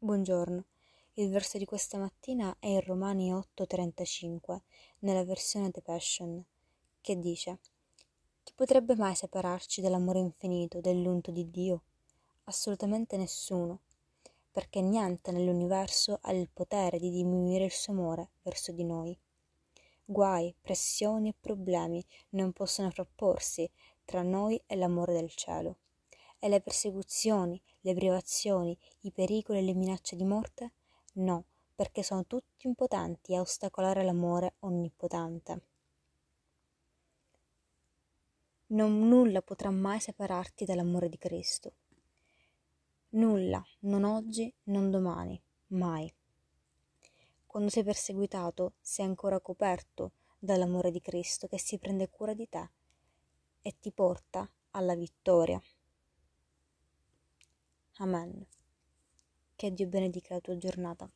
Buongiorno. Il verso di questa mattina è in Romani 8:35, nella versione The Passion, che dice: Chi potrebbe mai separarci dall'amore infinito dell'unto di Dio? Assolutamente nessuno, perché niente nell'universo ha il potere di diminuire il suo amore verso di noi. Guai, pressioni e problemi non possono frapporsi tra noi e l'amore del cielo e le persecuzioni, le privazioni, i pericoli e le minacce di morte? No, perché sono tutti impotenti a ostacolare l'amore onnipotente. Non nulla potrà mai separarti dall'amore di Cristo. Nulla, non oggi, non domani, mai. Quando sei perseguitato, sei ancora coperto dall'amore di Cristo che si prende cura di te e ti porta alla vittoria. Amen. Che Dio benedica la tua giornata.